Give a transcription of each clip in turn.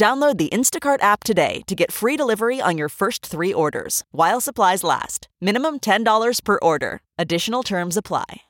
Download the Instacart app today to get free delivery on your first three orders while supplies last. Minimum $10 per order. Additional terms apply.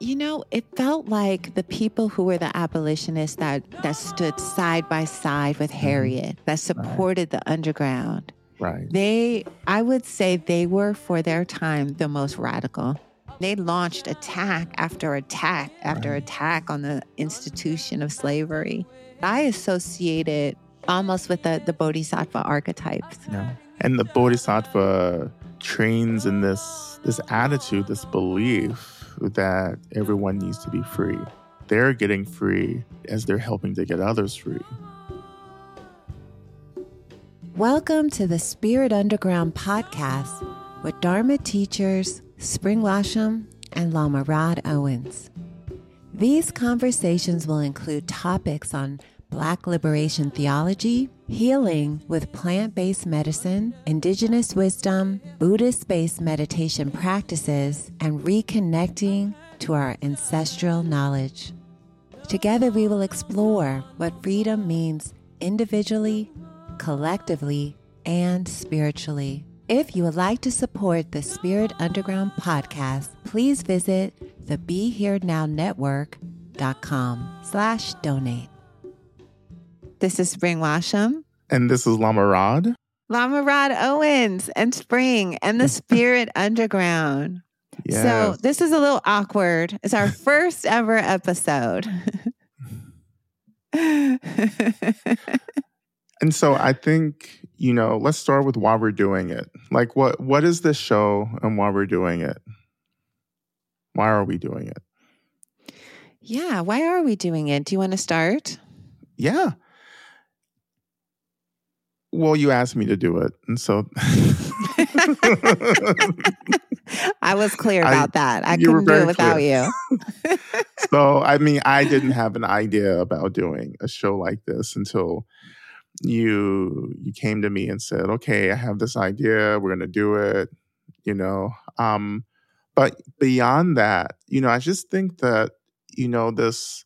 You know, it felt like the people who were the abolitionists that, that stood side by side with mm-hmm. Harriet, that supported the underground. Right. They, I would say they were for their time the most radical. They launched attack after attack after attack on the institution of slavery. I associate it almost with the, the bodhisattva archetypes. Yeah. And the Bodhisattva trains in this this attitude, this belief that everyone needs to be free. They're getting free as they're helping to get others free. Welcome to the Spirit Underground podcast with Dharma teachers Spring Washam and Lama Rod Owens. These conversations will include topics on Black liberation theology, healing with plant based medicine, indigenous wisdom, Buddhist based meditation practices, and reconnecting to our ancestral knowledge. Together, we will explore what freedom means individually, collectively, and spiritually. If you would like to support the Spirit Underground podcast, please visit the Be Here Now Network.com slash donate. This is Spring Washam, And this is Lama Rod. Lama Rod Owens, and Spring, and the Spirit Underground. Yes. So this is a little awkward. It's our first ever episode. And so I think, you know, let's start with why we're doing it. Like what what is this show and why we're doing it? Why are we doing it? yeah, why are we doing it? Do you want to start? Yeah. Well, you asked me to do it. And so I was clear I- about that. I couldn't do it without clear. you. so I mean, I didn't have an idea about doing a show like this until you you came to me and said, "Okay, I have this idea. We're going to do it." You know, um, but beyond that, you know, I just think that you know this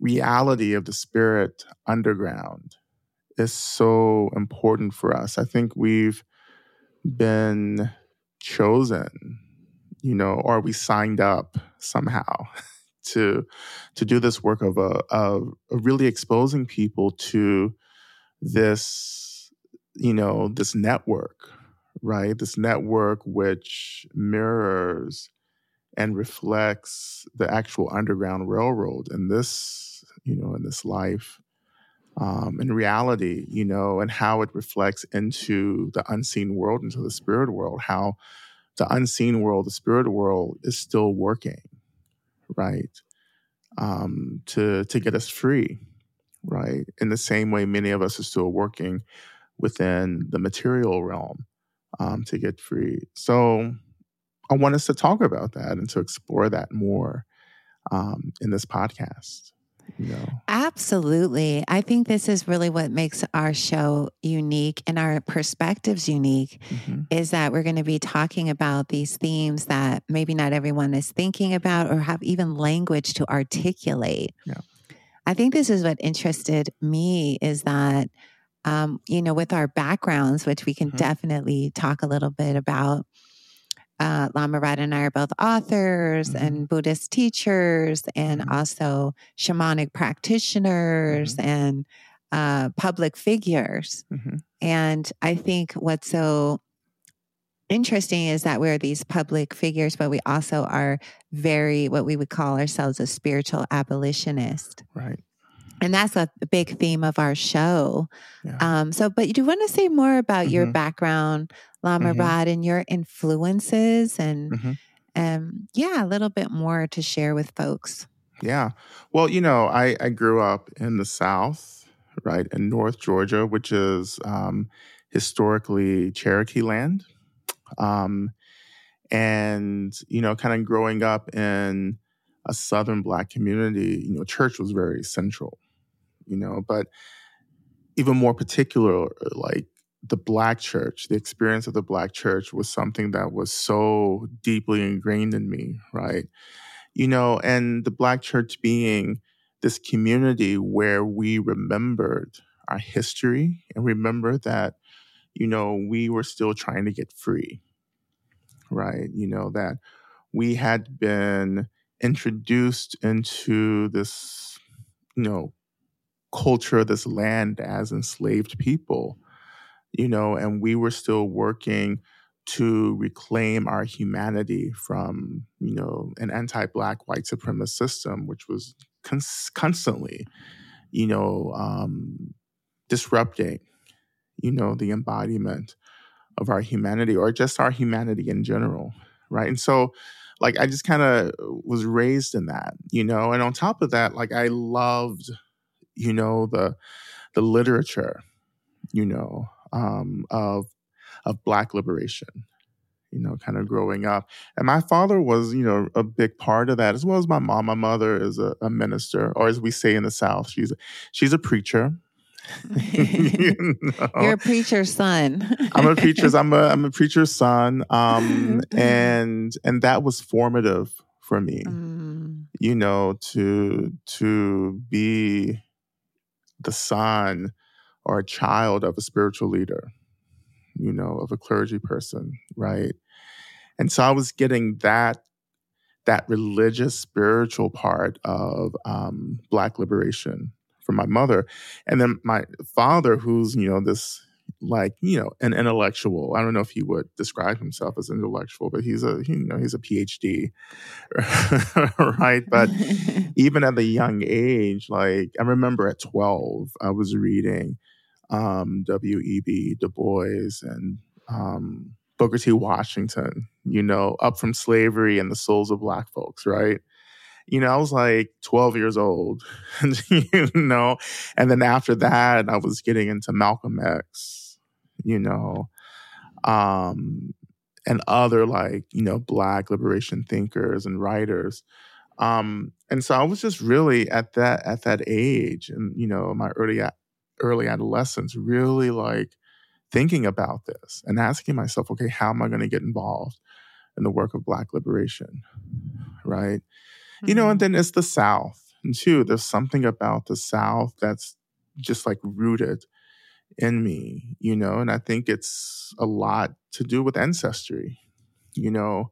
reality of the spirit underground is so important for us. I think we've been chosen, you know, or we signed up somehow to to do this work of a of really exposing people to this, you know, this network, right? This network which mirrors and reflects the actual underground railroad in this, you know, in this life um, in reality, you know, and how it reflects into the unseen world, into the spirit world, how the unseen world, the spirit world is still working, right? Um, to to get us free, right? In the same way, many of us are still working within the material realm um, to get free. So, I want us to talk about that and to explore that more um, in this podcast. You know, Absolutely. I think this is really what makes our show unique and our perspectives unique Mhm. is that we're going to be talking about these themes that maybe not everyone is thinking about or have even language to articulate. Yeah. I think this is what interested me is that, um, you know, with our backgrounds, which we can Mhm. definitely talk a little bit about. Uh, Lama Rod and I are both authors Mhm. and Buddhist teachers, and Mhm. also shamanic practitioners and uh, public figures. Mhm. And I think what's so interesting is that we're these public figures, but we also are very, what we would call ourselves a spiritual abolitionist. right. And that's a big theme of our show. Yeah. Um, so, but do you do want to say more about your Mhm. background, Lama Mhm. Rod, and your influences, and Mhm. um, yeah, a little bit more to share with folks. Yeah. Well, you know, I, I grew up in the South, right, in North Georgia, which is um, historically Cherokee land. Um, and, you know, kind of growing up in a Southern Black community, you know, church was very central, you know, but even more particular, like the Black church, the experience of the Black church was something that was so deeply ingrained in me, right? You know, and the Black church being this community where we remembered our history and remember that, you know, we were still trying to get free, right? You know, that we had been introduced into this, you know, culture this land as enslaved people, you know, and we were still working to reclaim our humanity from, you know, an anti-black white supremacist system, which was cons- constantly, you know, um, disrupting, you know, the embodiment of our humanity or just our humanity in general, right? And so, like, I just kind of was raised in that, you know, and on top of that, like, I loved, you know, the the literature, you know, um, of of Black liberation, you know, kind of growing up. And my father was, you know, a big part of that, as well as my mom. My mother is a, a minister, or as we say in the South, she's a, she's a preacher. you are a preacher's son. I'm a preacher's. I'm a I'm a preacher's son. Um, and and that was formative for me. Mm. You know, to to be the son or a child of a spiritual leader you know, of a clergy person, right? And so I was getting that that religious, spiritual part of um, Black liberation from my mother, and then my father, who's you know this like you know an intellectual. I don't know if he would describe himself as intellectual, but he's a you know he's a PhD, right? But even at the young age, like I remember at twelve, I was reading um, W.E.B. Du Bois and um, Booker T. Washington, you know, up from slavery and the souls of Black folks, right? You know, I was like 12 years old, you know, and then after that, I was getting into Malcolm X, you know, um, and other like, you know, Black liberation thinkers and writers. Um, and so I was just really at that at that age, and you know, my early early adolescence, really like thinking about this and asking myself, okay, how am I going to get involved in the work of Black liberation? Right. Mm-hmm. You know, and mm-hmm. then it's the South. And two, there's something about the South that's just like rooted in me, you know, and I think it's a lot to do with ancestry, you know.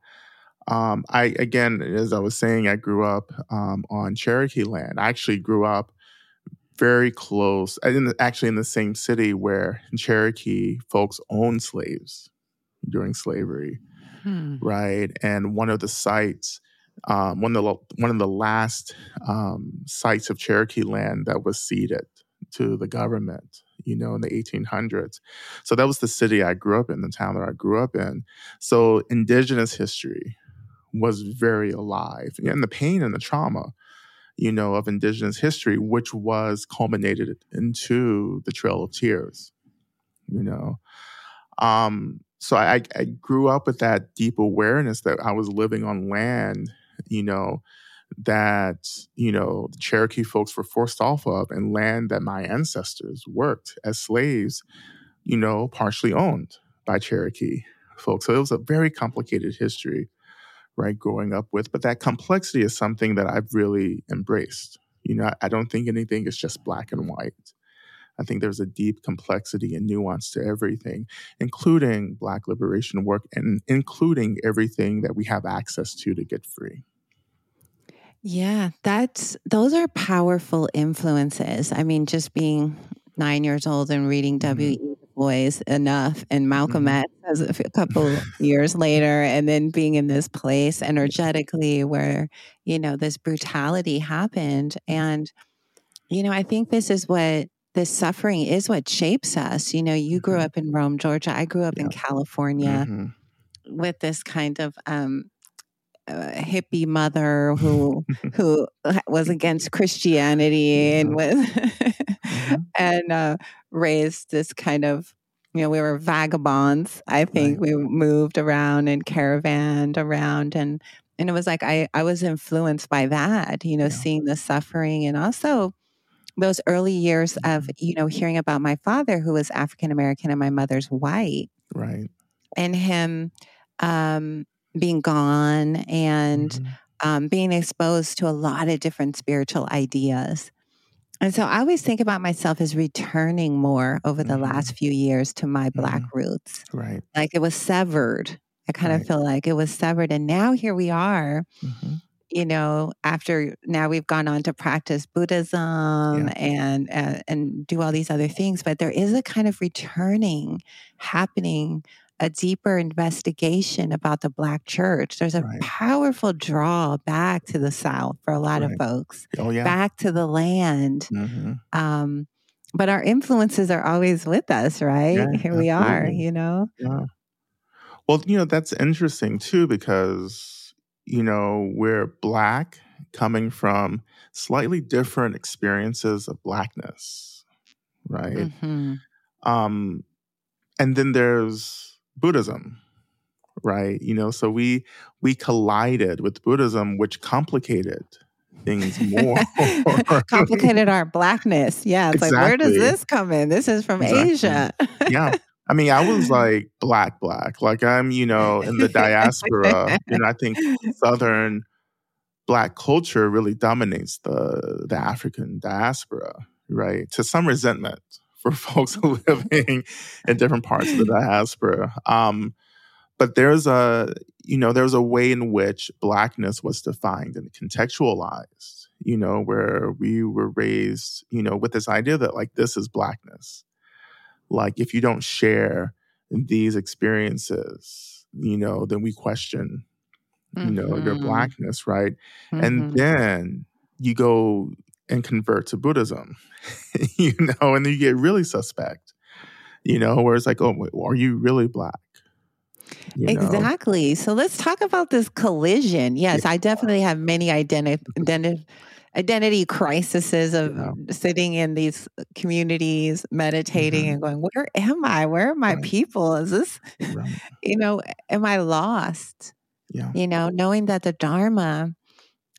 Um, I again, as I was saying, I grew up um, on Cherokee land. I actually grew up very close, in actually in the same city where Cherokee folks owned slaves during slavery, hmm. right? And one of the sites, um, one of the one of the last um, sites of Cherokee land that was ceded to the government, you know, in the 1800s. So that was the city I grew up in, the town that I grew up in. So indigenous history was very alive, and the pain and the trauma you know, of Indigenous history, which was culminated into the Trail of Tears, you know. Um, so I, I grew up with that deep awareness that I was living on land, you know, that, you know, the Cherokee folks were forced off of and land that my ancestors worked as slaves, you know, partially owned by Cherokee folks. So it was a very complicated history right growing up with but that complexity is something that i've really embraced you know i don't think anything is just black and white i think there's a deep complexity and nuance to everything including black liberation work and including everything that we have access to to get free yeah that's those are powerful influences i mean just being nine years old and reading mm-hmm. W.E boys enough and Malcolm mm-hmm. X as a couple years later and then being in this place energetically where you know this brutality happened and you know I think this is what this suffering is what shapes us you know you grew mm-hmm. up in Rome Georgia I grew up yeah. in California mm-hmm. with this kind of um hippie mother who who was against Christianity and was mm-hmm. and uh, raised this kind of you know we were vagabonds i think right. we moved around and caravanned around and and it was like i i was influenced by that you know yeah. seeing the suffering and also those early years of mm-hmm. you know hearing about my father who was african american and my mother's white right and him um being gone and mm-hmm. um, being exposed to a lot of different spiritual ideas and so I always think about myself as returning more over the mm-hmm. last few years to my Black mm-hmm. roots. Right. Like it was severed. I kind right. of feel like it was severed. And now here we are, mm-hmm. You know, after now we've gone on to practice Buddhism yeah. and, uh, and do all these other things. But there is a kind of returning happening a deeper investigation about the Black church. There's a right. powerful draw back to the South for a lot right. of folks, oh, yeah. back to the land. Mm-hmm. Um, but our influences are always with us, right? Yeah, Here absolutely. we are, you know? Yeah. Well, you know, that's interesting too, because, you know, we're Black coming from slightly different experiences of Blackness, right? Mm-hmm. Um, and then there's Buddhism, right? You know, so we we collided with Buddhism, which complicated things more. complicated our blackness. Yeah, it's exactly. like where does this come in? This is from exactly. Asia. yeah. I mean, I was like black, black. Like I'm, you know, in the diaspora. and I think Southern black culture really dominates the the African diaspora, right? To some resentment, for folks living in different parts of the diaspora. Um, but there's a you know there's a way in which blackness was defined and contextualized you know where we were raised you know with this idea that like this is blackness like if you don't share these experiences you know then we question you mm-hmm. know your mm-hmm. blackness right mm-hmm. and then you go and convert to Buddhism, you know, and then you get really suspect, you know, where it's like, oh, are you really black? You exactly. So let's talk about this collision. Yes, yeah. I definitely have many identity identity identity crises of yeah. sitting in these communities, meditating mm-hmm. and going, where am I? Where are my right. people? Is this, right. you know, am I lost? Yeah. You know, knowing that the Dharma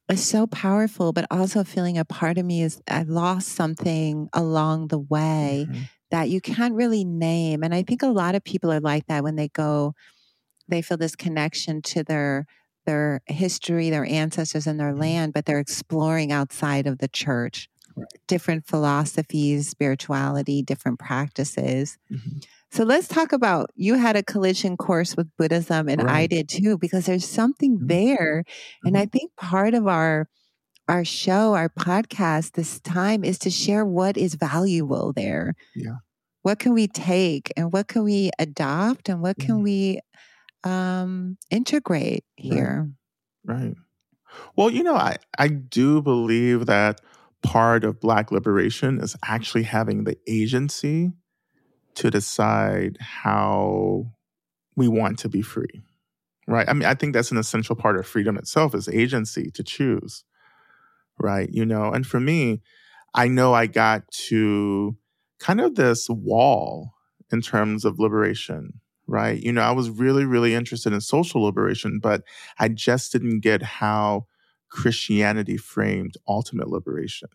is so powerful, but also feeling a part of me is I lost something along the way mm-hmm. that you can't really name. And I think a lot of people are like that when they go, they feel this connection to their their history, their ancestors, and their mm-hmm. land, but they're exploring outside of the church, right. different philosophies, spirituality, different practices. Mm-hmm. So let's talk about you had a collision course with Buddhism and right. I did too because there's something mm-hmm. there and I mm-hmm. think part of our our show, our podcast this time is to share what is valuable there. Yeah. What can we take and what can we adopt and what can mm-hmm. we um integrate here? Right. right. Well, you know, I I do believe that part of black liberation is actually having the agency to decide how we want to be free. Right? I mean, I think that's an essential part of freedom itself is agency to choose. Right? You know, and for me, I know I got to kind of this wall in terms of liberation, right? You know, I was really, really interested in social liberation, but I just didn't get how Christianity framed ultimate liberation.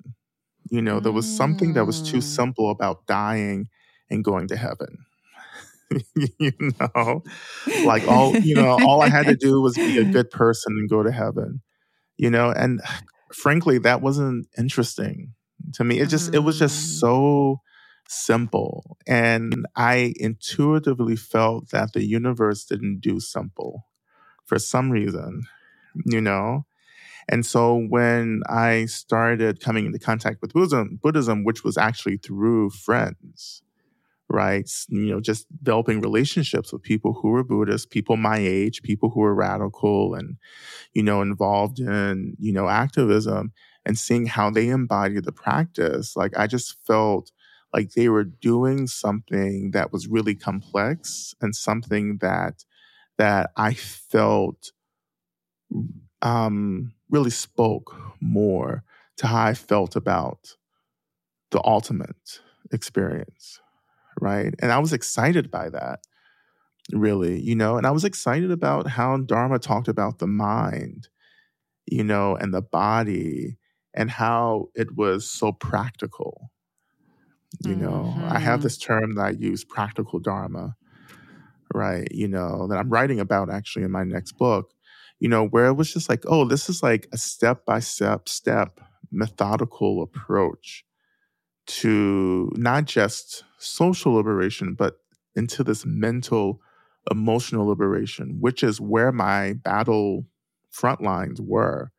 You know, there was something that was too mm. simple about dying and going to heaven. you know, like all, you know, all I had to do was be a good person and go to heaven, you know, and frankly, that wasn't interesting to me. It just, it was just mm. so simple. And I intuitively felt that the universe didn't do simple for some reason, you know? And so when I started coming into contact with Buddhism, Buddhism, which was actually through friends, right? You know, just developing relationships with people who were Buddhist, people my age, people who were radical and, you know, involved in, you know, activism and seeing how they embodied the practice. Like I just felt like they were doing something that was really complex and something that that I felt um, really spoke more to how I felt about the ultimate experience, right? And I was excited by that, really, you know, and I was excited about how Dharma talked about the mind, you know, and the body and how it was so practical. You know, mm-hmm. I have mm-hmm. this term that I use, practical Dharma, right? You know, that I'm writing about actually in my next book, you know, where it was just like, oh, this is like a step by step, step methodical approach to not just social liberation, but into this mental, emotional liberation, which is where my battle front lines were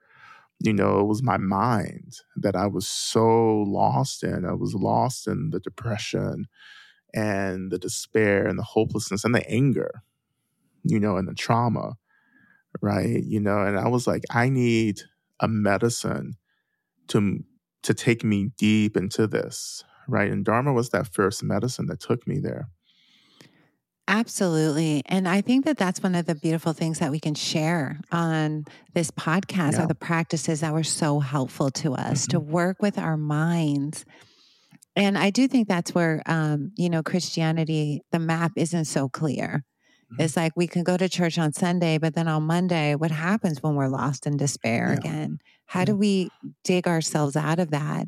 you know, it was my mind that I was so lost in. I was lost in the depression and the despair and the hopelessness and the anger, you know, and the trauma, right? You know, and I was like, I need a medicine to to take me deep into this, right? And Dharma was that first medicine that took me there. Absolutely. And I think that that's one of the beautiful things that we can share on this podcast yeah. are the practices that were so helpful to us mm-hmm. to work with our minds. And I do think that's where, um, you know, Christianity, the map isn't so clear. Mm-hmm. It's like we can go to church on Sunday, but then on Monday, what happens when we're lost in despair yeah. again? How do we dig ourselves out of that?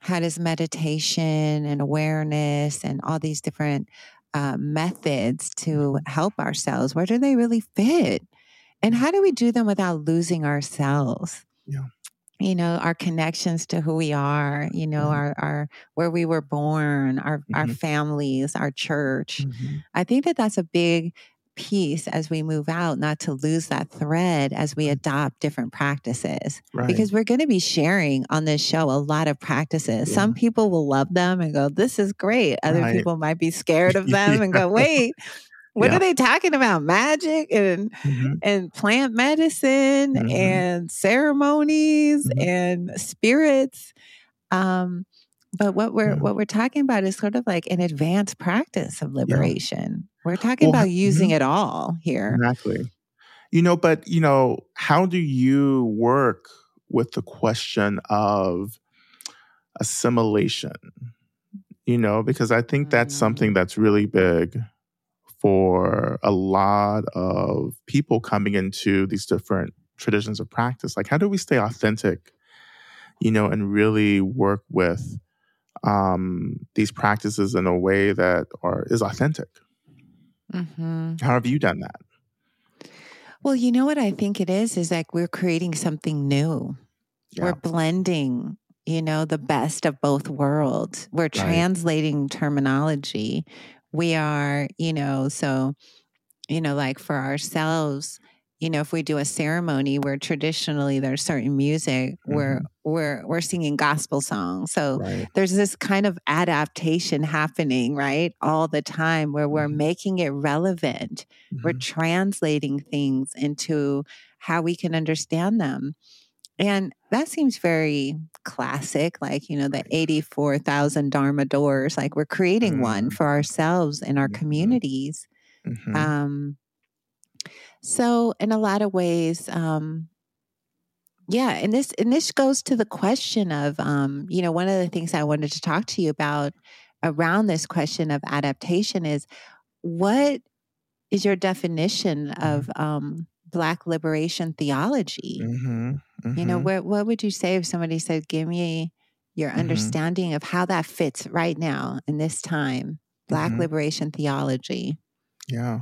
How does meditation and awareness and all these different uh, methods to mm-hmm. help ourselves? Where do they really fit? And how do we do them without losing ourselves? Yeah. You know, our connections to who we are, you know, mm-hmm. our, our, where we were born, our, mm-hmm. our families, our church. Mm-hmm. I think that that's a big piece as we move out, not to lose that thread as we adopt different practices. Right. Because we're going to be sharing on this show a lot of practices. Yeah. Some people will love them and go, This is great. Other right. people might be scared of them yeah. and go, Wait, what yeah. are they talking about? Magic and mm-hmm. and plant medicine mm-hmm. and ceremonies mm-hmm. and spirits. Um, but what we're what we're talking about is sort of like an advanced practice of liberation. We're talking well, about using mm-hmm. it all here. Exactly. You know, but you know, how do you work with the question of assimilation? You know, because I think that's something mm. that's really big for a lot of people coming into these different traditions of practice. Like, how do we stay authentic, you know, and really work with um, these practices in a way that are is authentic? Mm-hmm. How have you done that? Well, you know what I think it is is like we're creating something new. Yeah. We're blending, you know, the best of both worlds. We're right. translating terminology. We are, you know, so you know, like for ourselves, you know, if we do a ceremony where traditionally there's certain music, mm-hmm. we're we're we're singing gospel songs. So right. there's this kind of adaptation happening, right? All the time where we're mm-hmm. making it relevant. Mm-hmm. We're translating things into how we can understand them. And that seems very classic, like, you know, the 84,000 Dharma doors. Like, we're creating one mm-hmm. for ourselves and our mm-hmm. communities. Mm-hmm. Um, so, in a lot of ways, um, yeah, and this and this goes to the question of, um, you know, one of the things I wanted to talk to you about around this question of adaptation is what is your definition mm-hmm. of um, Black liberation theology? Mm-hmm, mm-hmm. You know, mm-hmm. what what would you say if somebody said, "Give me your mm-hmm. understanding of how that fits right now in this time, Black mm-hmm. liberation theology"? Yeah.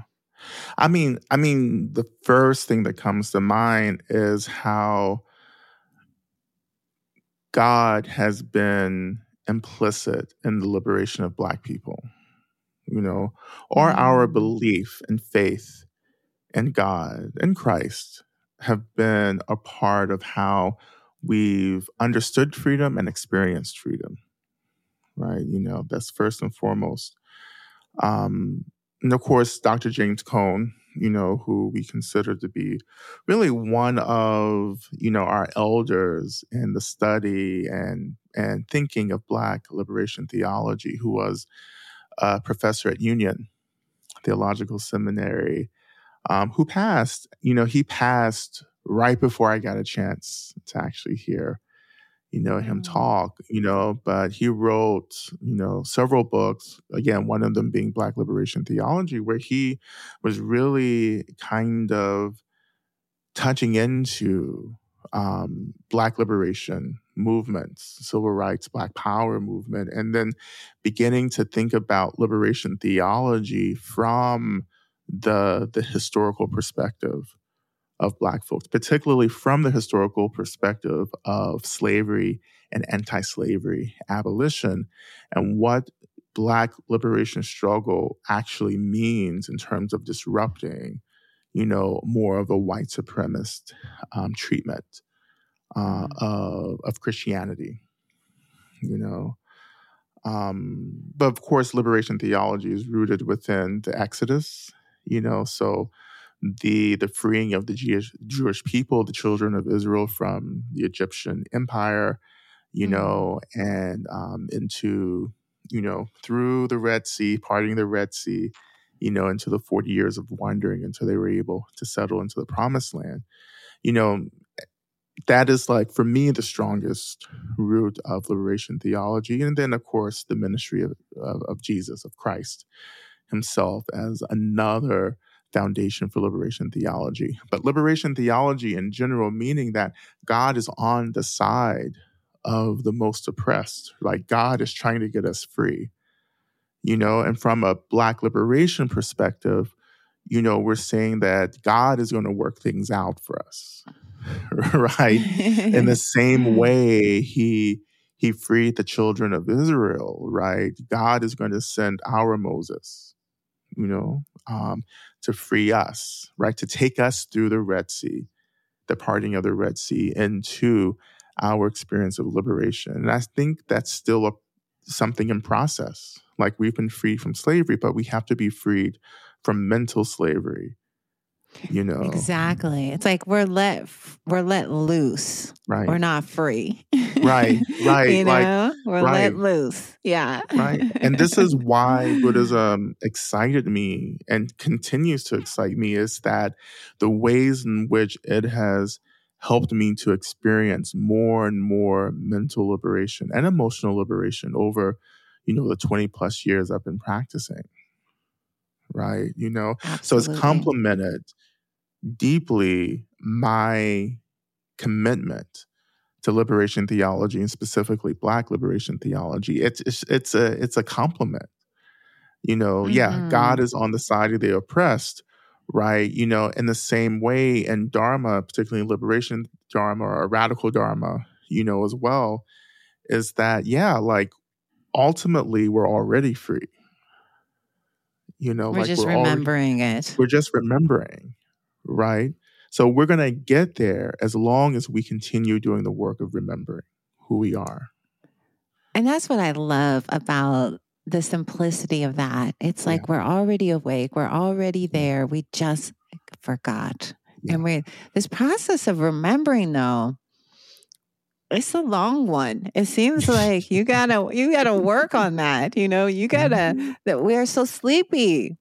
I mean, I mean, the first thing that comes to mind is how God has been implicit in the liberation of Black people, you know, or mm-hmm. our belief and faith in God and Christ have been a part of how we've understood freedom and experienced freedom, right? You know, that's first and foremost. Um, and of course, Dr. James Cone, you know, who we consider to be really one of, you know, our elders in the study and and thinking of Black liberation theology, who was a professor at Union Theological Seminary, um, who passed. You know, he passed right before I got a chance to actually hear you know, him Mm. talk, you know, but he wrote, you know, several books, again, one of them being Black Liberation Theology, where he was really kind of touching into um, Black liberation movements, civil rights, Black power movement, and then beginning to think about liberation theology from the the historical perspective of Black folks, particularly from the historical perspective of slavery and anti-slavery abolition, and what Black liberation struggle actually means in terms of disrupting you know, more of a white supremacist um, treatment uh, of, of Christianity, you know. Um, but of course, liberation theology is rooted within the Exodus, you know, so the the freeing of the Jewish, Jewish people, the children of Israel from the Egyptian empire, you Mhm. know, and um, into, you know, through the Red Sea, parting the Red Sea, you know, into the 40 years of wandering until they were able to settle into the promised land. You know, that is like, for me, the strongest root of liberation theology. And then, of course, the ministry of, of, of Jesus, of Christ himself, as another foundation for liberation theology. But liberation theology in general, meaning that God is on the side of the most oppressed, like God is trying to get us free you know? And from a black liberation perspective you know we're saying that god is going to work things out for us right? In the same hmm. way he he freed the children of israel right? God is going to send our moses you know um, to free us right? To take us through the red sea the parting of the red sea into our experience of liberation. And i think that's still a, something in process. Like we've been freed from slavery but we have to be freed from mental slavery you know Exactly. It's like we're let we're let loose. right We're not free. Right, right, you like, know, we're right. let loose. Yeah. right and this is why buddhism excited me and continues to excite me is that the ways in which it has helped me to experience more and more mental liberation and emotional liberation over you know the 20 plus years i've been practicing right? You know? So it's complemented deeply my commitment to liberation theology and specifically black liberation theology. It's it's, it's a it's a compliment. You know yeah Mhm. god is on the side of the oppressed right? You know in the same way in dharma particularly liberation dharma or radical dharma you know as well is that yeah like ultimately we're already free you know we're like just we're already- remembering it. we're just remembering, right? So we're going to get there as long as we continue doing the work of remembering who we are. And that's what I love about the simplicity of that. It's like Yeah. we're already awake, we're already there. We just forgot. Yeah. And we this process of remembering though, it's a long one. It seems like you gotta you gotta work on that. You know, you gotta that we're so sleepy.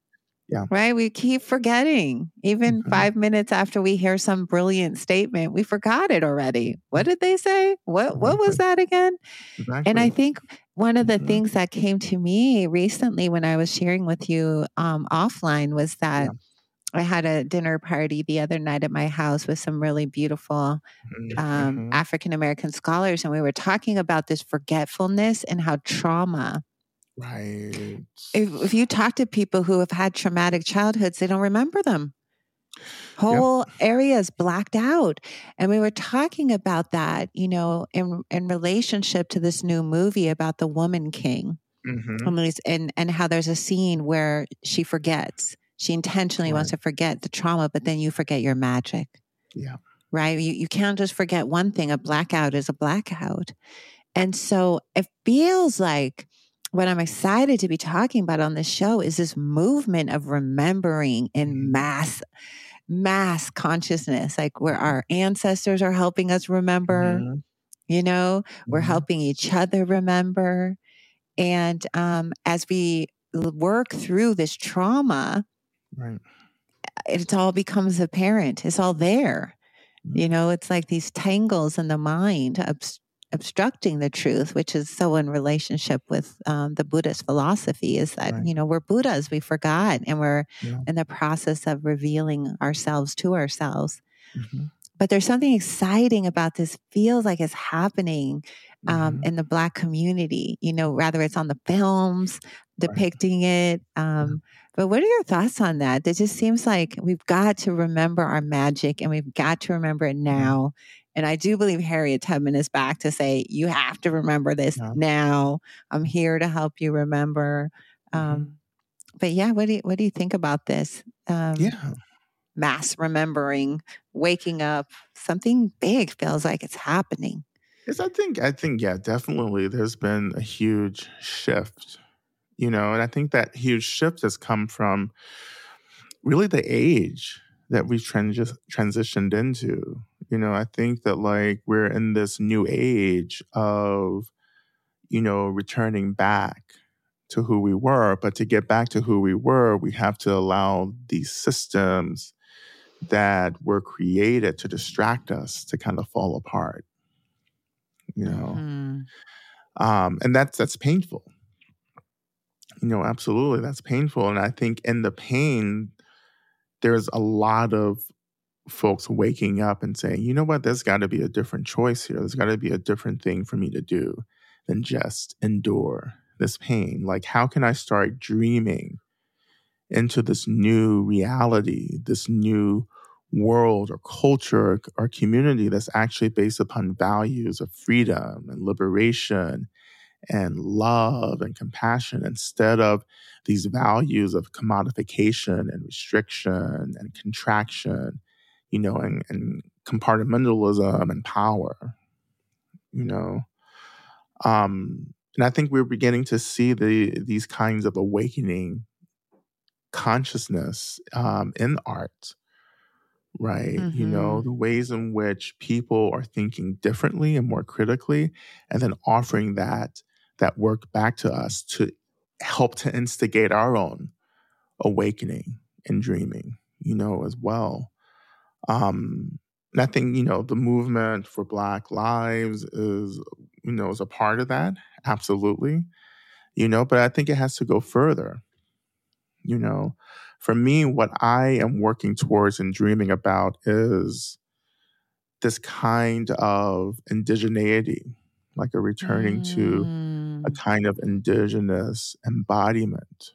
Yeah. Right? We keep forgetting. Even Mhm. five minutes after we hear some brilliant statement, we forgot it already. What did they say? What what was that again? Exactly. And I think one of the Mhm. things that came to me recently when I was sharing with you um, offline was that Yeah. I had a dinner party the other night at my house with some really beautiful Mhm. um, Mhm. African American scholars, and we were talking about this forgetfulness and how trauma. right. If, if you talk to people who have had traumatic childhoods, they don't remember them. Whole areas blacked out. And we were talking about that, you know, in in relationship to this new movie about the woman king. Mhm. And and how there's a scene where she forgets. She intentionally wants to forget the trauma, but then you forget your magic. Yeah. Right? You you can't just forget one thing. A blackout is a blackout. And so it feels like what I'm excited to be talking about on this show is this movement of remembering in Mhm. mass mass consciousness, like where our ancestors are helping us remember, Mhm. you know, we're Mhm. helping each other remember. And um, as we work through this trauma, Right. it all becomes apparent. It's all there. Mhm. You know, it's like these tangles in the mind, obs- obstructing the truth, which is so in relationship with um, the Buddhist philosophy, is that, Right. you know, we're Buddhas, we forgot, and we're Yeah. in the process of revealing ourselves to ourselves. Mhm. But there's something exciting about this, feels like it's happening um, Mhm. in the Black community, you know, rather it's on the films depicting it. Um, but what are your thoughts on that? It just seems like we've got to remember our magic and we've got to remember it now. And I do believe Harriet Tubman is back to say, you have to remember this Yeah. now. I'm here to help you remember. Mhm. Um, but yeah, what do you, what do you think about this? Um, yeah. Mass remembering, waking up, something big feels like it's happening. Yes, I think I think yeah, definitely there's been a huge shift. You know, and I think that huge shift has come from really the age that we've transi- transitioned into. You know, I think that like we're in this new age of you know, returning back to who we were, but to get back to who we were, we have to allow these systems that were created to distract us to kind of fall apart you know Mhm. um, and that's that's painful you know absolutely that's painful and i think in the pain there's a lot of folks waking up and saying you know what? There's got to be a different choice here. There's got to be a different thing for me to do than just endure this pain. Like how can i start dreaming into this new reality this new world or culture or community that's actually based upon values of freedom and liberation and love and compassion instead of these values of commodification and restriction and contraction, you know, and, and compartmentalism and power, you know. Um, and I think we're beginning to see the these kinds of awakening consciousness um, in art right? You know, Mhm. the ways in which people are thinking differently and more critically, and then offering that that work back to us to help to instigate our own awakening and dreaming, you know, as well. Um, and I think, you know, the movement for Black Lives is, you know, is a part of that, absolutely. You know, but I think it has to go further. You know, for me, what I am working towards and dreaming about is this kind of indigeneity, like a returning to a Mm. kind of indigenous embodiment,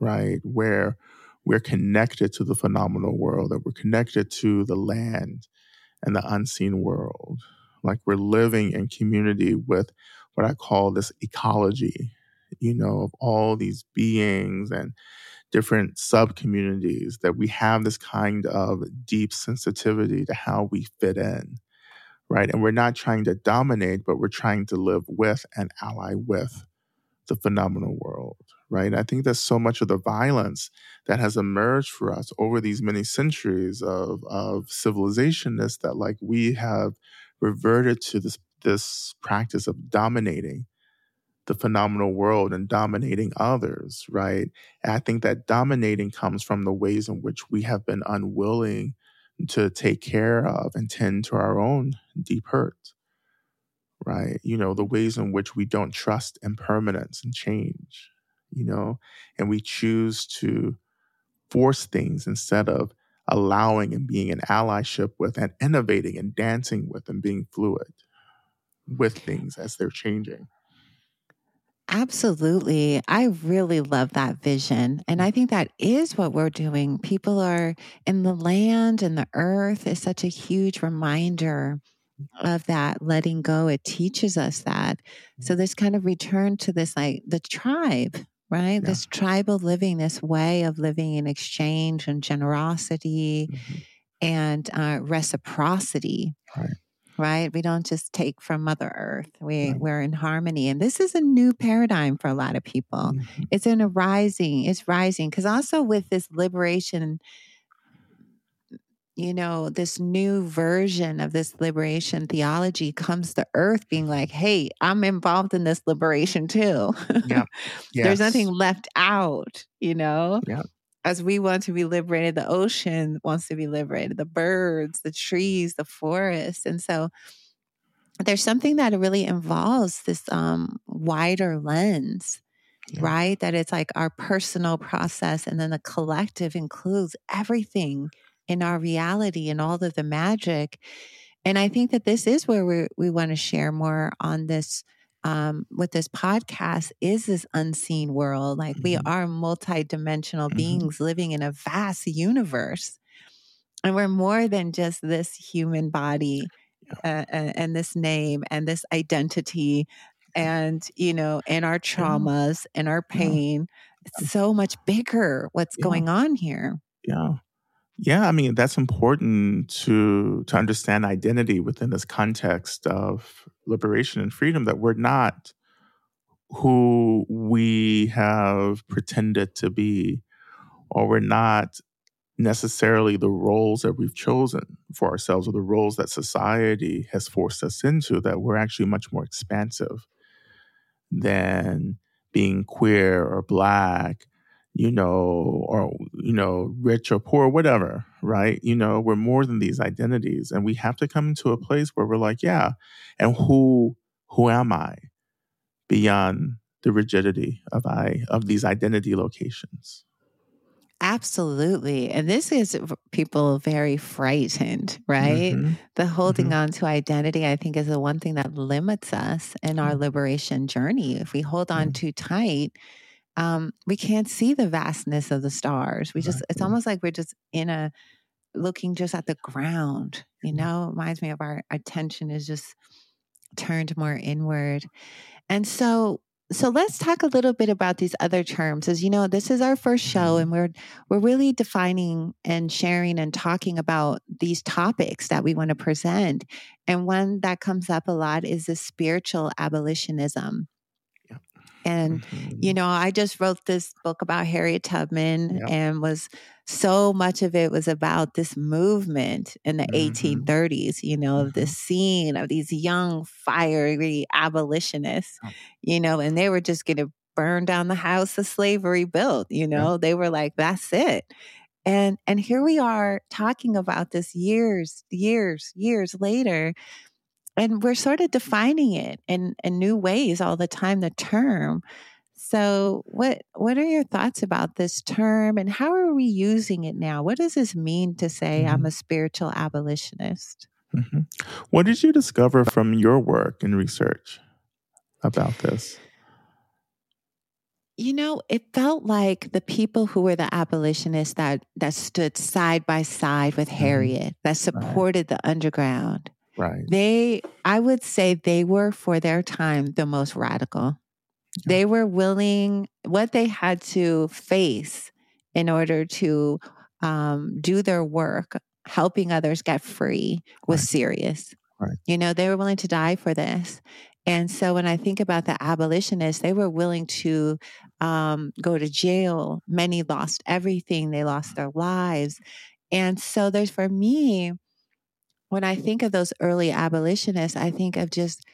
right? Where we're connected to the phenomenal world, that we're connected to the land and the unseen world. Like we're living in community with what I call this ecology, you know, of all these beings and different sub communities, that we have this kind of deep sensitivity to how we fit in, right? And we're not trying to dominate, but we're trying to live with and ally with the phenomenal world, right? I think there's so much of the violence that has emerged for us over these many centuries of, of civilization is that like we have reverted to this this practice of dominating the phenomenal world and dominating others, right? And I think that dominating comes from the ways in which we have been unwilling to take care of and tend to our own deep hurt, right? You know, the ways in which we don't trust impermanence and change, you know, and we choose to force things instead of allowing and being in allyship with and innovating and dancing with and being fluid with things as they're changing. Absolutely. I really love that vision. And I think that is what we're doing. People are in the land and the earth is such a huge reminder of that letting go. It teaches us that. So, this kind of return to this, like the tribe, right? Yeah. This tribal living, this way of living in exchange and generosity Mhm. and uh, reciprocity. Right. Right. We don't just take from Mother Earth. We Right. we're in harmony. And this is a new paradigm for a lot of people. Mhm. It's in a rising, it's rising. Because also with this liberation, you know, this new version of this liberation theology comes to earth being like, hey, I'm involved in this liberation too. Yeah. There's nothing left out, you know? Yeah. As we want to be liberated, the ocean wants to be liberated, the birds, the trees, the forest. And so there's something that really involves this um, wider lens, yeah. right? That it's like our personal process, and then the collective includes everything in our reality and all of the magic. And I think that this is where we we want to share more on this um, with this podcast is this unseen world. Like mm-hmm. we are multidimensional mm-hmm. beings living in a vast universe, and we're more than just this human body uh, and this name and this identity and you know and our traumas and our pain it's so much bigger what's yeah. going on here yeah yeah i mean that's important to to understand identity within this context of liberation and freedom that we're not who we have pretended to be or we're not necessarily the roles that we've chosen for ourselves or the roles that society has forced us into, that we're actually much more expansive than being queer or black, you know, or, you know, rich or poor, whatever, right? You know, we're more than these identities. And we have to come into a place where we're like, yeah, and who who am I beyond the rigidity of I of these identity locations? Absolutely. And this is people very frightened, right? Mm-hmm. The holding mm-hmm. on to identity, I think, is the one thing that limits us in our mm-hmm. liberation journey. If we hold on too tight, um, we can't see the vastness of the stars. We just, it's almost like we're just in a, looking just at the ground, you know, it reminds me of our attention is just turned more inward. And so so let's talk a little bit about these other terms as you know this is our first show mm-hmm. and we're we're really defining and sharing and talking about these topics that we want to present and one that comes up a lot is the spiritual abolitionism and, mm-hmm. you know, I just wrote this book about Harriet Tubman yep. and was so much of it was about this movement in the mm-hmm. 1830s, you know, mm-hmm. of this scene of these young, fiery abolitionists, you know, and they were just going to burn down the house of slavery built, you know, they were like, that's it. And and here we are talking about this years, years, years later and we're sort of defining it in, in new ways all the time the term so what what are your thoughts about this term and how are we using it now what does this mean to say mm-hmm. i'm a spiritual abolitionist mm-hmm. what did you discover from your work and research about this you know it felt like the people who were the abolitionists that that stood side by side with mm-hmm. harriet that supported right. the underground Right. They, I would say they were for their time the most radical. Yeah. They were willing, what they had to face in order to um, do their work, helping others get free, was right. serious. Right. You know, they were willing to die for this. And so when I think about the abolitionists, they were willing to um, go to jail. Many lost everything, they lost their lives. And so there's for me, when I think of those early abolitionists, I think of just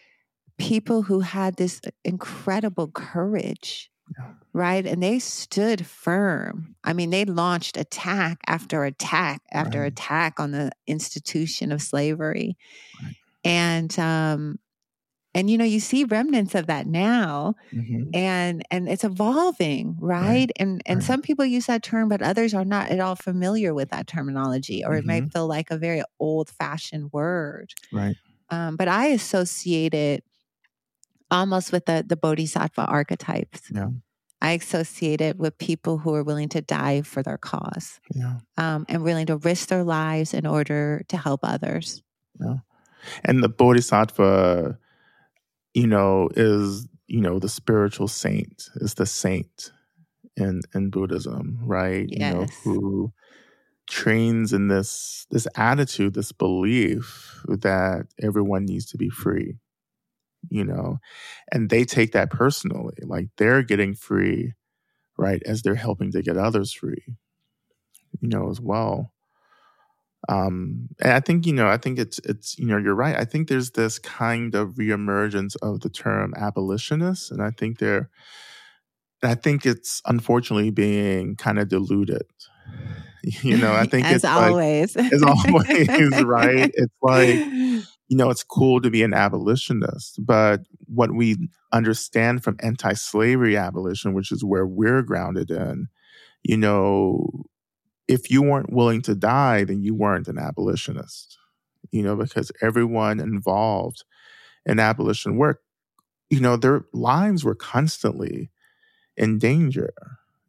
people who had this incredible courage, yeah. right? And they stood firm. I mean, they launched attack after attack after right. attack on the institution of slavery. Right. And um, and you know you see remnants of that now mm-hmm. and and it's evolving right, right. and and right. some people use that term but others are not at all familiar with that terminology or mm-hmm. it might mm-hmm. feel like a very old fashioned word right um, but i associate it almost with the the bodhisattva archetypes yeah I associate it with people who are willing to die for their cause yeah. um, and willing to risk their lives in order to help others. Yeah. And the bodhisattva you know, is, you know, the spiritual saint, is the saint in in Buddhism, right? Yes. You know, who trains in this this attitude, this belief that everyone needs to be free. You know, and they take that personally. Like they're getting free, right, as they're helping to get others free, you know, as well. Um, and I think you know, I think it's it's you know, you're right. I think there's this kind of reemergence of the term abolitionist, and I think there, I think it's unfortunately being kind of diluted. You know, I think as it's always, like, as always, right? It's like you know, it's cool to be an abolitionist, but what we understand from anti slavery abolition, which is where we're grounded in, you know, if you weren't willing to die, then you weren't an abolitionist, you know, because everyone involved in abolition work, you know, their lives were constantly in danger,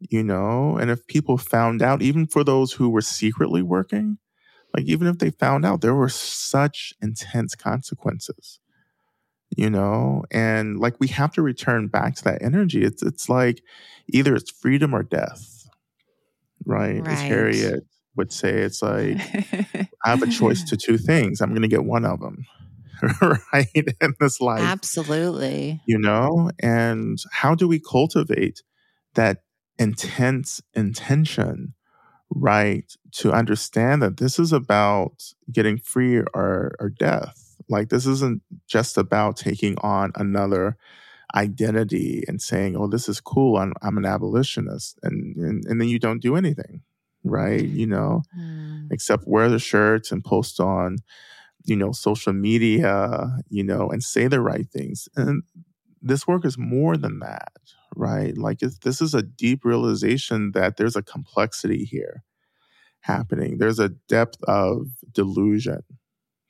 you know, and if people found out, even for those who were secretly working, like even if they found out, there were such intense consequences, you know, and like we have to return back to that energy. It's it's like either it's freedom or death, right? Right. As Harriet would say, it's like I have a choice to two things. I'm going to get one of them, right? In this life, Absolutely. you know. And how do we cultivate that intense intention? right to understand that this is about getting free or, or death. Like, this isn't just about taking on another identity and saying, oh, this is cool, I'm, I'm an abolitionist. And, and, and then you don't do anything, right? You know, Mm. except wear the shirts and post on, you know, social media, you know, and say the right things. And this work is more than that, right? Like it's, this is a deep realization that there's a complexity here happening. There's a depth of delusion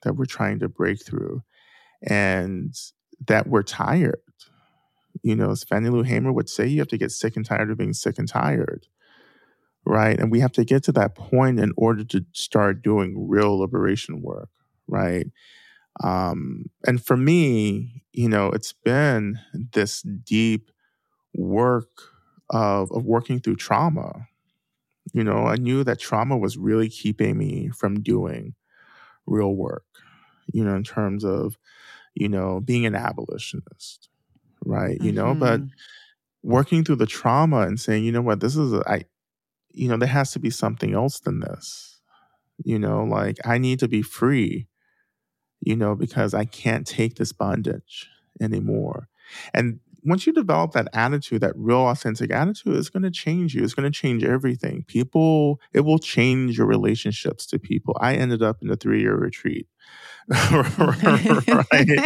that we're trying to break through, and that we're tired. You know, as Fannie Lou Hamer would say, you have to get sick and tired of being sick and tired, right? And we have to get to that point in order to start doing real liberation work, right? Um, and for me, you know, it's been this deep work of, of working through trauma. You know, I knew that trauma was really keeping me from doing real work, you know, in terms of, you know, being an abolitionist, right? You know, but Mhm. working through the trauma and saying, you know what, this is, a, I, you know, there has to be something else than this. You know, like I need to be free, you know, because I can't take this bondage anymore. And once you develop that attitude, that real authentic attitude, it's going to change you. It's going to change everything. People, it will change your relationships to people. I ended up in a three year retreat. right?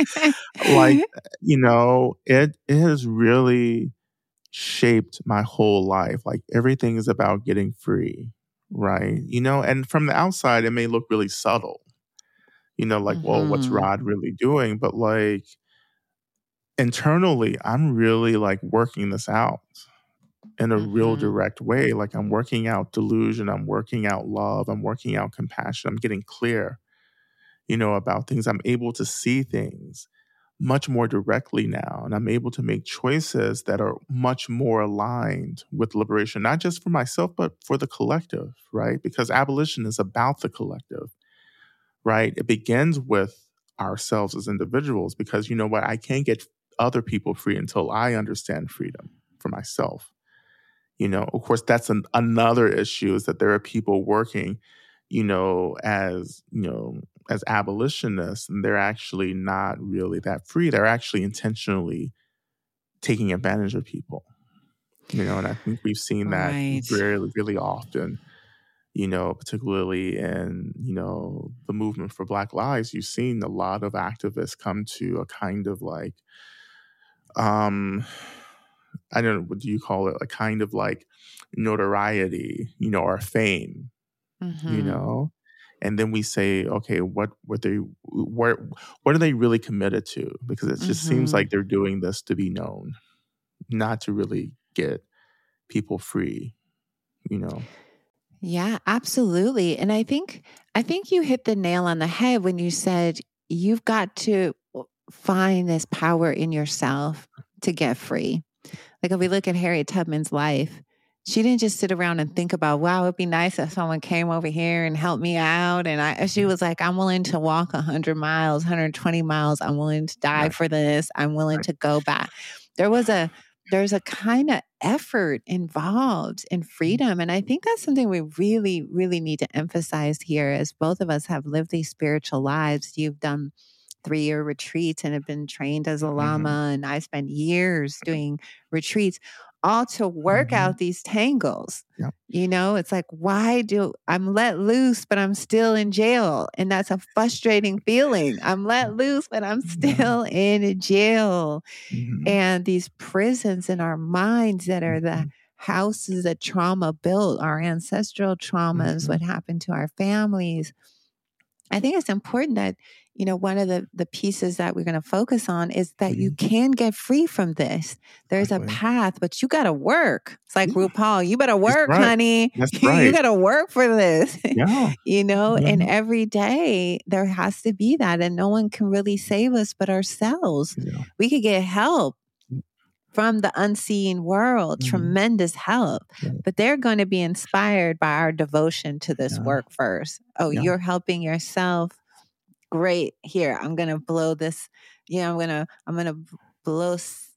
like you know it it has really shaped my whole life like everything is about getting free right you know and from the outside it may look really subtle you know like well what's Mhm. rod really doing but like internally i'm really like working this out in a real Mhm. direct way. Like i'm working out delusion i'm working out love i'm working out compassion i'm getting clear you know about things. I'm able to see things much more directly now and i'm able to make choices that are much more aligned with liberation not just for myself but for the collective right? Because abolition is about the collective right? It begins with ourselves as individuals because you know what? I can't get other people free until i understand freedom for myself. You know of course that's an, another issue is that there are people working you know as you know as abolitionists and they're actually not really that free. They're actually intentionally taking advantage of people. You know and i think we've seen that Right. really really often you know particularly in you know the movement for black lives. You've seen a lot of activists come to a kind of like um i don't know what do you call it a kind of like notoriety you know or fame you Mhm. know and then we say okay what what they what what are they really committed to because it just seems Mhm. like they're doing this to be known not to really get people free you know Yeah, absolutely. And I think I think you hit the nail on the head when you said you've got to find this power in yourself to get free. Like if we look at Harriet Tubman's life, she didn't just sit around and think about, wow, it'd be nice if someone came over here and helped me out. And I she mm-hmm. was like, I'm willing to walk 100 miles, 120 miles. I'm willing to die Right. for this. I'm willing Right. to go back. There was a there's a kind of effort involved in mm-hmm. freedom. And I think that's something we really, really need to emphasize here as both of us have lived these spiritual lives. You've done three year retreats and have been trained as a lama, and I spent years doing retreats. all to work Mhm. out these tangles. Yep. You know, it's like, why do I'm let loose, but I'm still in jail? And that's a frustrating feeling. I'm let loose, but I'm still in jail. Mhm. And these prisons in our minds that are the Mhm. houses that trauma built, our ancestral traumas, Mhm. what happened to our families. I think it's important that, you know, one of the, the pieces that we're going to focus on is that you mm-hmm. can get free from this. There's a path, but you got to work. It's like Yeah. RuPaul, you better work, right. honey. That's you right. got to work for this. Yeah. you know, and mm-hmm. every day there has to be that. And no one can really save us but ourselves. Yeah. We could get help from the unseen world, Mhm. tremendous help. Yeah. But they're going to be inspired by our devotion to this Yeah. work first. Oh, Yeah. you're helping yourself. Great. Here, I'm going to blow this. Yeah, I'm going to, I'm going to blow s-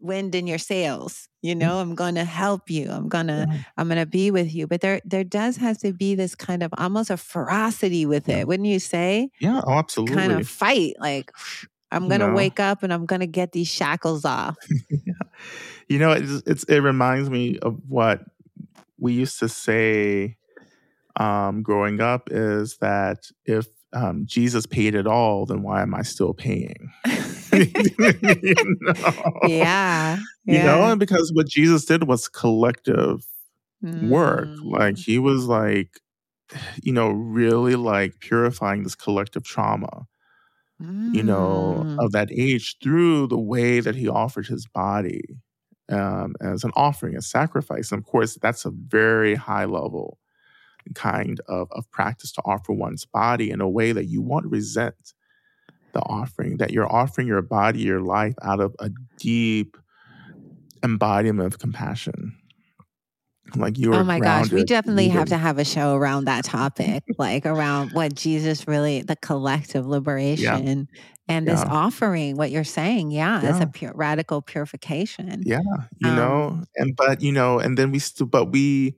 wind in your sails. You know, I'm going to help you. I'm going to. I'm going to be with you. But there, there does have to be this kind of almost a ferocity with it, wouldn't you say? Yeah. Oh, absolutely. Kind of fight. Like, I'm going to know? wake up and I'm going to get these shackles off. You know, it's, it's it reminds me of what we used to say um, growing up is that if um, Jesus paid it all, then why am I still paying? you know? yeah. You know, and because what Jesus did was collective work. Mm. Like he was like, you know, really like purifying this collective trauma, you know, Mm. of that age through the way that he offered his body um, as an offering, a sacrifice. And of course, that's a very high level kind of, of practice to offer one's body in a way that you won't resent the offering, that you're offering your body, your life out of a deep embodiment of compassion. Like you are Oh my gosh, we grounded, definitely have rooted. to have a show around that topic, like around what Jesus really, the collective liberation and this Yeah. offering, what you're saying. Yeah, as a pure, radical purification. Yeah, you Um, know, and but you know, and then we still, but we,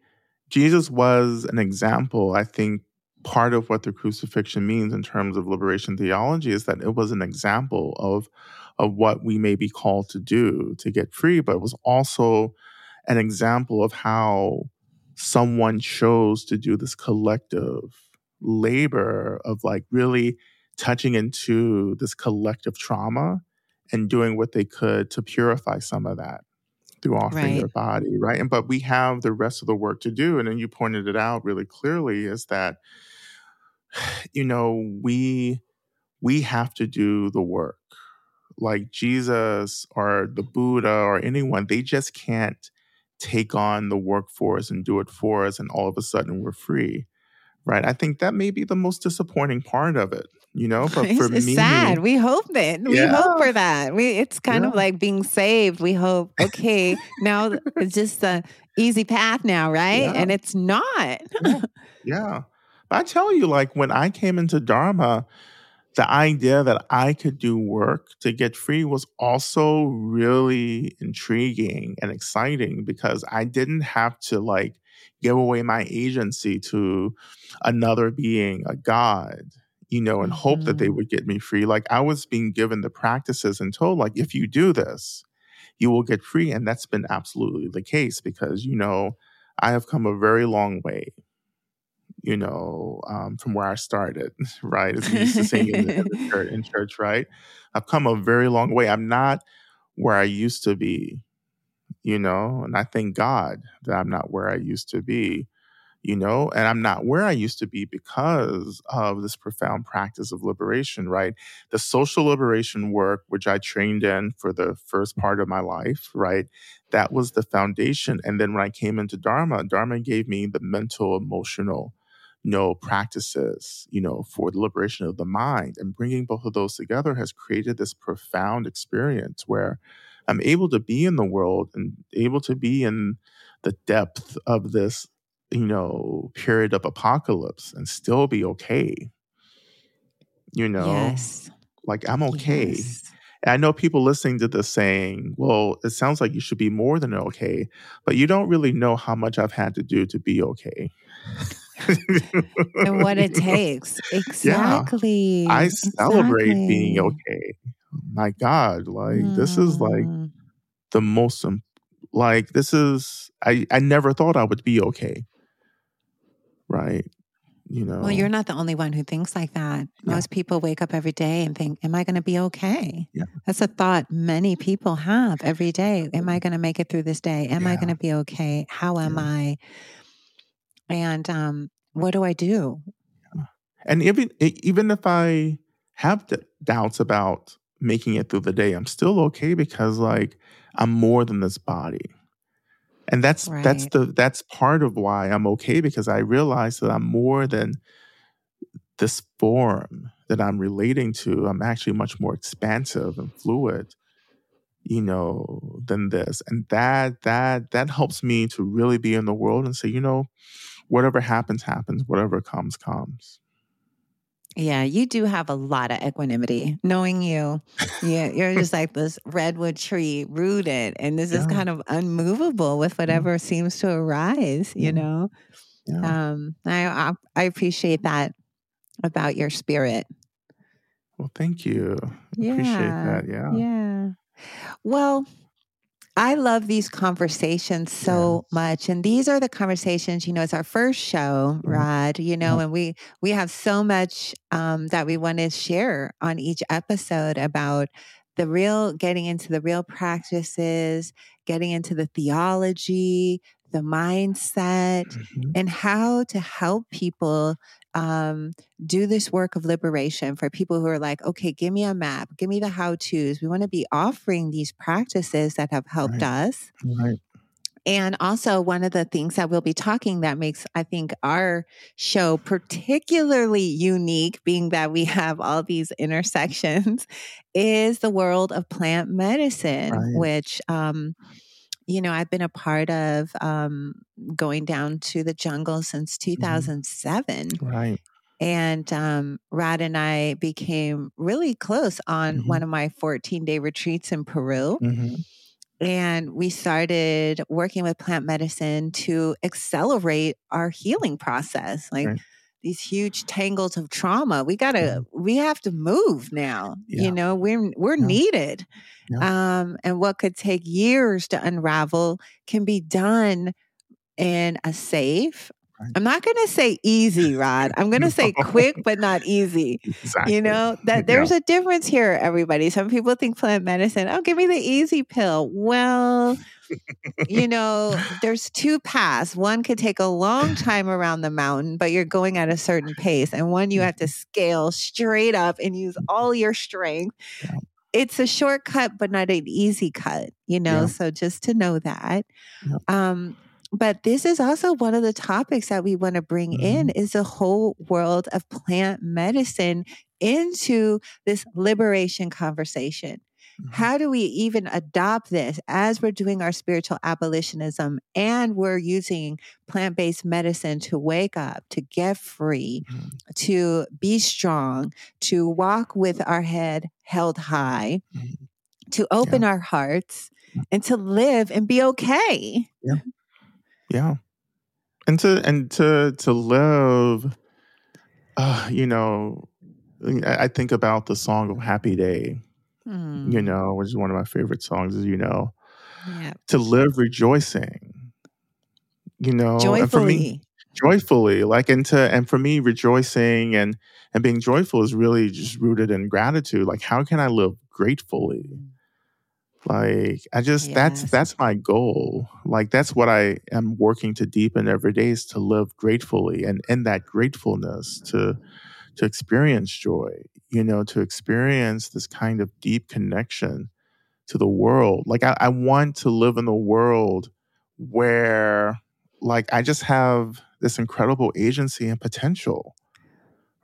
Jesus was an example. I think part of what the crucifixion means in terms of liberation theology is that it was an example of of what we may be called to do to get free, but it was also an example of how someone chose to do this collective labor of like really touching into this collective trauma and doing what they could to purify some of that through offering their body, right? And but we have the rest of the work to do. And then you pointed it out really clearly is that, you know, we we have to do the work. Like Jesus or the Buddha or anyone, they just can't take on the work for us and do it for us, and all of a sudden we're free. Right. I think that may be the most disappointing part of it, you know. But for it's me, sad. We hope that. We hope for that. We it's kind of like being saved. We hope, okay, now it's just a easy path now, right? Yeah. And it's not. Yeah. But I tell you, like when I came into Dharma, the idea that I could do work to get free was also really intriguing and exciting because I didn't have to like give away my agency to another being, a God, you know, and hope that they Mhm. would get me free. Like I was being given the practices and told, like, if you do this, you will get free. And that's been absolutely the case because, you know, I have come a very long way you know, um, from where I started, right? As we used to sing in, the, in, church, in church, right? I've come a very long way. I'm not where I used to be, you know, and I thank God that I'm not where I used to be, you know, and I'm not where I used to be because of this profound practice of liberation, right? The social liberation work, which I trained in for the first part of my life, right? That was the foundation. And then when I came into Dharma, Dharma gave me the mental, emotional, you know, practices, you know, for the liberation of the mind. And bringing both of those together has created this profound experience where I'm able to be in the world and able to be in the depth of this, you know, period of apocalypse and still be okay. You know, Yes. like I'm okay. Yes. And I know people listening to this saying, well, it sounds like you should be more than okay, but you don't really know how much I've had to do to be okay. And what it takes. Exactly. I celebrate being okay. My God, like this is like Mm. the most like this is I I never thought I would be okay. Right? You know. Well, you're not the only one who thinks like that. Yeah. Most people wake up every day and think, Am I going to be okay? Yeah. That's a thought many people have every day. Am I going to make it through this day? Am I going to be okay? How am Yeah. I? And um, what do I do? And even even if I have d- doubts about making it through the day, I'm still okay because like I'm more than this body. And that's that's the that's part of why I'm okay because I realize that I'm more than this form that I'm relating to. I'm actually much more expansive and fluid, you know, than this. And that that that helps me to really be in the world and say, you know, whatever happens, happens, whatever comes, comes. Yeah, you do have a lot of equanimity. Knowing you, yeah, you're just like this redwood tree rooted, and this is kind of unmovable with whatever seems to arise. You Yeah. know, Yeah. um, I, I I appreciate that about your spirit. Well, thank you. Yeah, Appreciate that. Yeah. yeah. Well, I love these conversations so much. And these are the conversations, you know, it's our first show, Mhm. Rod, you know, Yeah. and we we have so much um, that we want to share on each episode about the real getting into the real practices, getting into the theology, the mindset, Mhm. and how to help people um, do this work of liberation for people who are like, okay, give me a map, give me the how to's. We want to be offering these practices that have helped Right. us. Right. And also, one of the things that we'll be talking that makes, I think, our show particularly unique, being that we have all these intersections, is the world of plant medicine, Right. which, um, you know, I've been a part of um, going down to the jungle since 2007. Right. And um, Rod and I became really close on Mhm. one of my 14 day retreats in Peru. hmm And we started working with plant medicine to accelerate our healing process. Like Right. These huge tangles of trauma, we gotta, we have to move now. Yeah. You know, we're we're Yeah. needed. Um, and what could take years to unravel can be done in a safe. Right. I'm not gonna say easy, Rod. I'm gonna say quick, but not easy. Exactly. You know, that there's a difference here, everybody. Some people think plant medicine, oh, give me the easy pill. Well, you know, there's two paths. One could take a long time around the mountain, but you're going at a certain pace. And one you have to scale straight up and use all your strength. It's a shortcut, but not an easy cut, you know? Yeah. So just to know that. Yeah. Um, but this is also one of the topics that we want to bring in Mm-hmm. is the whole world of plant medicine into this liberation conversation. Mhm. How do we even adopt this as we're doing our spiritual abolitionism and we're using plant based medicine to wake up, to get free, Mhm. to be strong, to walk with our head held high, Mhm. to open our hearts, and to live and be okay? Yeah. And to and to to live uh, you know, I think about the song of Happy Day, Hmm. you know, which is one of my favorite songs, as you know. Yeah. To live rejoicing. You know, and for me Joyfully. joyfully like and to and for me rejoicing and and being joyful is really just rooted in gratitude like how can i live gratefully like i just that's that's my goal like that's what i am working to deepen every day is to live gratefully and in that gratefulness to to experience joy you know to experience this kind of deep connection to the world like i, I want to live in a world where like I just have this incredible agency and potential,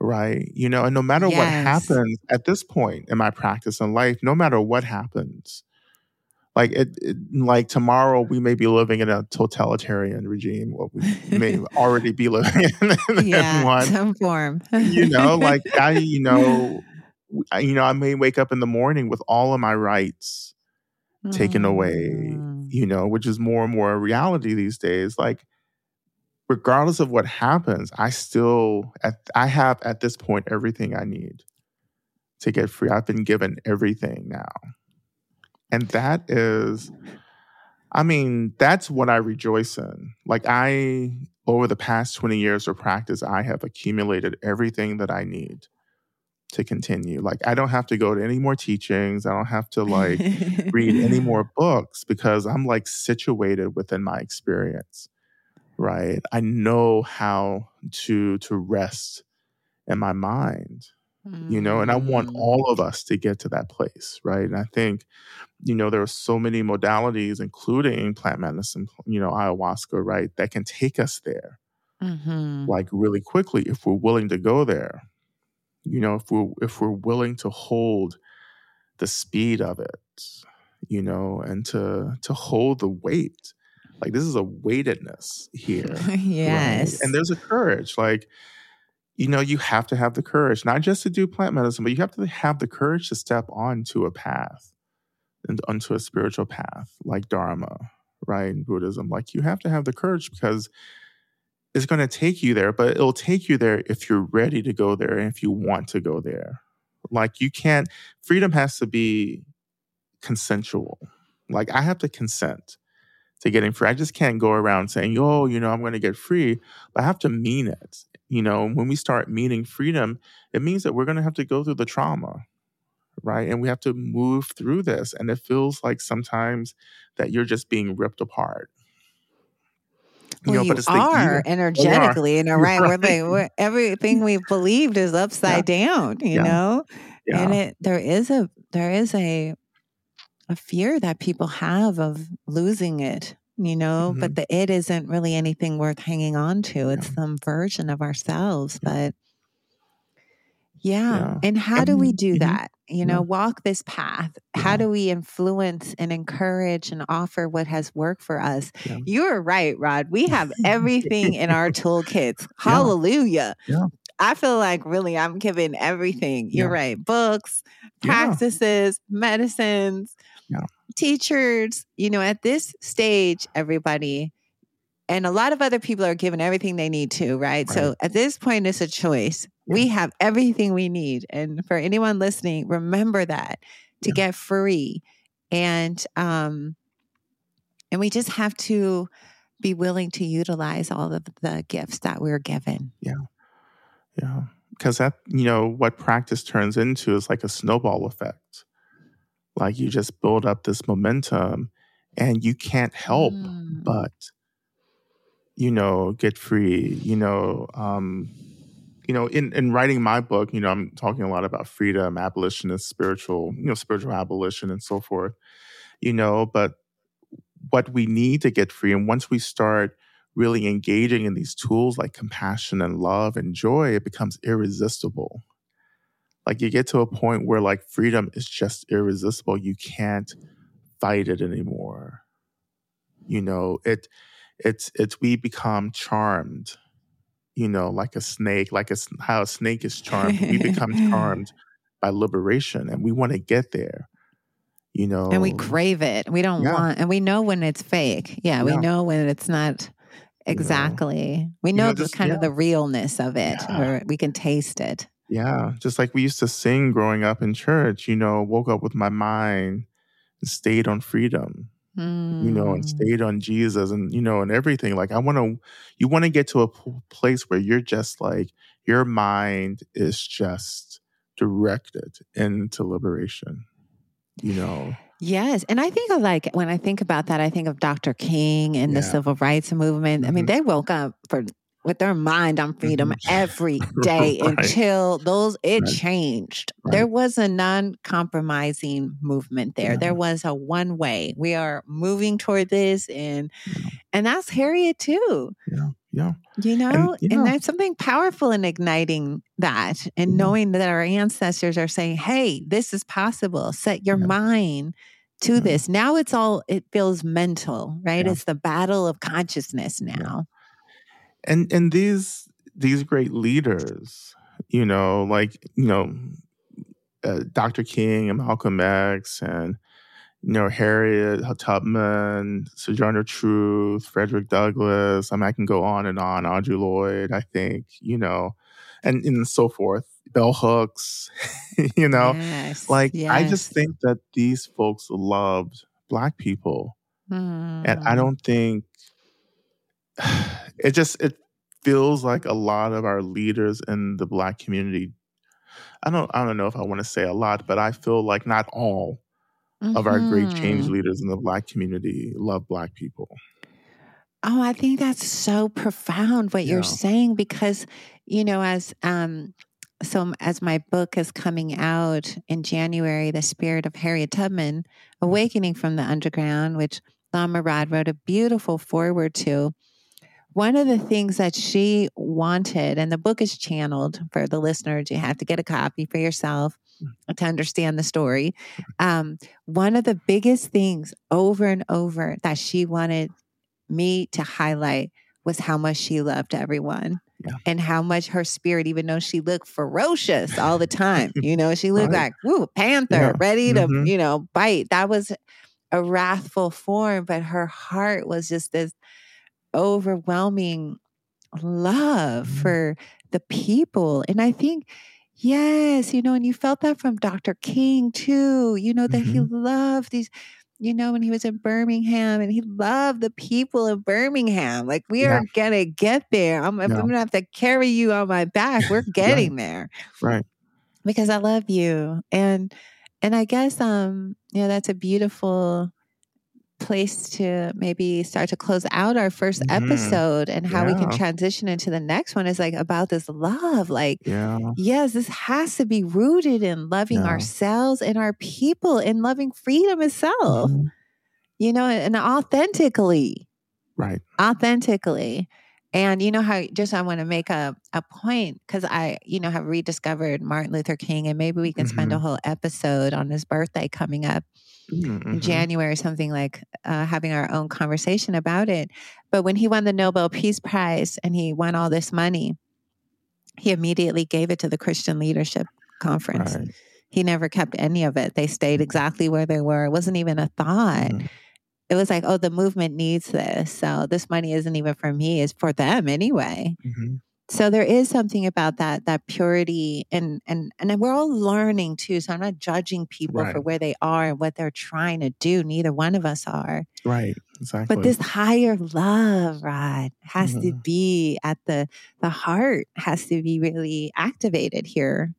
right? You know, and no matter what happens at this point in my practice in life, no matter what happens, like it, it like tomorrow we may be living in a totalitarian regime, or we may already be living in, in yeah, one. some form. You know, like I, you know, I- you know, I may wake up in the morning with all of my rights taken away, Mm. you know, which is more and more a reality these days. Like, regardless of what happens, I still, at, I have at this point everything I need to get free. I've been given everything now. And that is, I mean, that's what I rejoice in. Like I over the past 20 years of practice, I have accumulated everything that I need to continue. Like I don't have to go to any more teachings. I don't have to like read any more books because I'm like situated within my experience. Right? I know how to to rest in my mind. You know, and I want Mm. all of us to get to that place, right? And I think, you know, there are so many modalities, including plant medicine, you know, ayahuasca, right, that can take us there Mhm. like really quickly if we're willing to go there you know if we're if we're willing to hold the speed of it you know and to to hold the weight like this is a weightedness here right? yes. and there's a courage like you know you have to have the courage not just to do plant medicine but you have to have the courage to step onto a path and onto a spiritual path like dharma right in buddhism. Like you have to have the courage because it's going to take you there but it'll take you there if you're ready to go there and if you want to go there. Like you can't freedom has to be consensual. Like i have to consent to getting free. I just can't go around saying oh you know i'm going to get free but i have to mean it. You know when we start meaning freedom it means that we're going to have to go through the trauma right and we have to move through this and it feels like sometimes that you're just being ripped apart well, you, it's the are energetically in a You're right. We're like we're, everything we've believed is upside down, you Yeah. know. yeah And it there is a there is a a fear that people have of losing it, you know. Mm-hmm. But the it isn't really anything worth hanging on to. It's some version of ourselves, but. Yeah. Yeah. And how do we do mhm. that? You know, Yeah. walk this path. How do we influence and encourage and offer what has worked for us? Yeah. You're right, Rod. We have everything in our toolkits. Hallelujah. Yeah. I feel like really I'm giving everything. You're Yeah. right. Books, Yeah. practices, medicines, Yeah. teachers. You know, at this stage, everybody, and a lot of other people are given everything they need to, right? So at this point, it's a choice. We have everything we need. And for anyone listening, remember that to Yeah. get free. And um and we just have to be willing to utilize all of the gifts that we're given. Yeah. Yeah. Because that, you know, what practice turns into is like a snowball effect. Like you just build up this momentum and you can't help Mm. but, you know, get free. You know, um, you know, in, in writing my book, you know, I'm talking a lot about freedom, abolitionist, spiritual, you know, spiritual abolition and so forth, you know, but what we need to get free, and once we start really engaging in these tools like compassion and love and joy, it becomes irresistible. Like you get to a point where like freedom is just irresistible. You can't fight it anymore. You know, it it's it's we become charmed, you know, like a snake, like a, how a snake is charmed. we become charmed by liberation and we want to get there. You know, and we crave it. We don't Yeah. want, and we know when it's fake. Yeah, we know when it's not exactly. We You know, know, the just- kind of the realness of it, Yeah. or we can taste it. Yeah, just like we used to sing growing up in church, you know, woke up with my mind and stayed on freedom, you know, and Mm. stayed on Jesus and, you know, and everything. Like, I want to, you want to get to a p- place where you're just like, your mind is just directed into liberation, you know? Yes. And I think of like, when I think about that, I think of Dr. King and the civil rights movement. I mean, Mhm. they woke up for with their mind on freedom Mhm. every day Right. until those it Right. changed. Right. There was a non-compromising movement there. Yeah. There was a one way. We are moving toward this and Yeah. and that's Harriet too. Yeah. Yeah. You know, yeah. and there's something powerful in igniting that and Yeah. knowing that our ancestors are saying, hey, this is possible. Set your mind to this. Now it's all, it feels mental, right? It's the battle of consciousness now. And and these these great leaders you know like you know uh, dr king and malcolm x and you know harriet tubman sojourner truth frederick douglass i mean i can go on and on Audre Lorde i think you know and and so forth bell hooks you know yes. like i just think that these folks loved black people And I Mm. don't think it just it feels like a lot of our leaders in the black community I don't I don't know if I want to say a lot, but I feel like not all of our great change Mhm. leaders in the black community love black people. Oh, I think that's so profound what you're saying because, you know, as um so as my book is coming out in January, The Spirit of Harriet Tubman, Awakening from the Underground, which Lama Rod wrote a beautiful foreword to. One of the things that she wanted, and the book is channeled for the listeners, you have to get a copy for yourself to understand the story. Um, one of the biggest things over and over that she wanted me to highlight was how much she loved everyone Yeah. and how much her spirit, even though she looked ferocious all the time, you know, she looked Right. like, woo, panther, Yeah. ready to, Mhm. you know, bite. That was a wrathful form, but her heart was just this overwhelming love Mhm. for the people. And I think, yes, you know, and you felt that from Dr. King too, you know, that he Mhm. loved these, you know, when he was in Birmingham and he loved the people of Birmingham. Like, we Yeah. are going to get there. I'm, I'm going to have to carry you on my back. We're getting there Right. because I love you. And, and I guess, um, you know, that's a beautiful place to maybe start to close out our 1st Mhm. episode and how we can transition into the next one is like about this love. Like, Yeah. yes, this has to be rooted in loving Yeah. ourselves and our people and loving freedom itself, Mhm. you know, and authentically, Right. authentically. And you know how just I want to make a, a point because I, you know, have rediscovered Martin Luther King and maybe we can spend a Mhm. whole episode on his birthday coming up in Mhm. January, something like uh, having our own conversation about it. But when he won the Nobel Peace Prize and he won all this money, he immediately gave it to the Christian Leadership Conference. Right. He never kept any of it. They stayed exactly where they were. It wasn't even a thought. Mhm. It was like, oh, the movement needs this. So this money isn't even for me, it's for them anyway. Mhm. So there is something about that that purity and and and we're all learning too. So I'm not judging people for where they are and what they're trying to do. Neither one of us are. Right. Exactly. But this higher love, Rod, has to Mhm. be at the the heart has to be really activated here,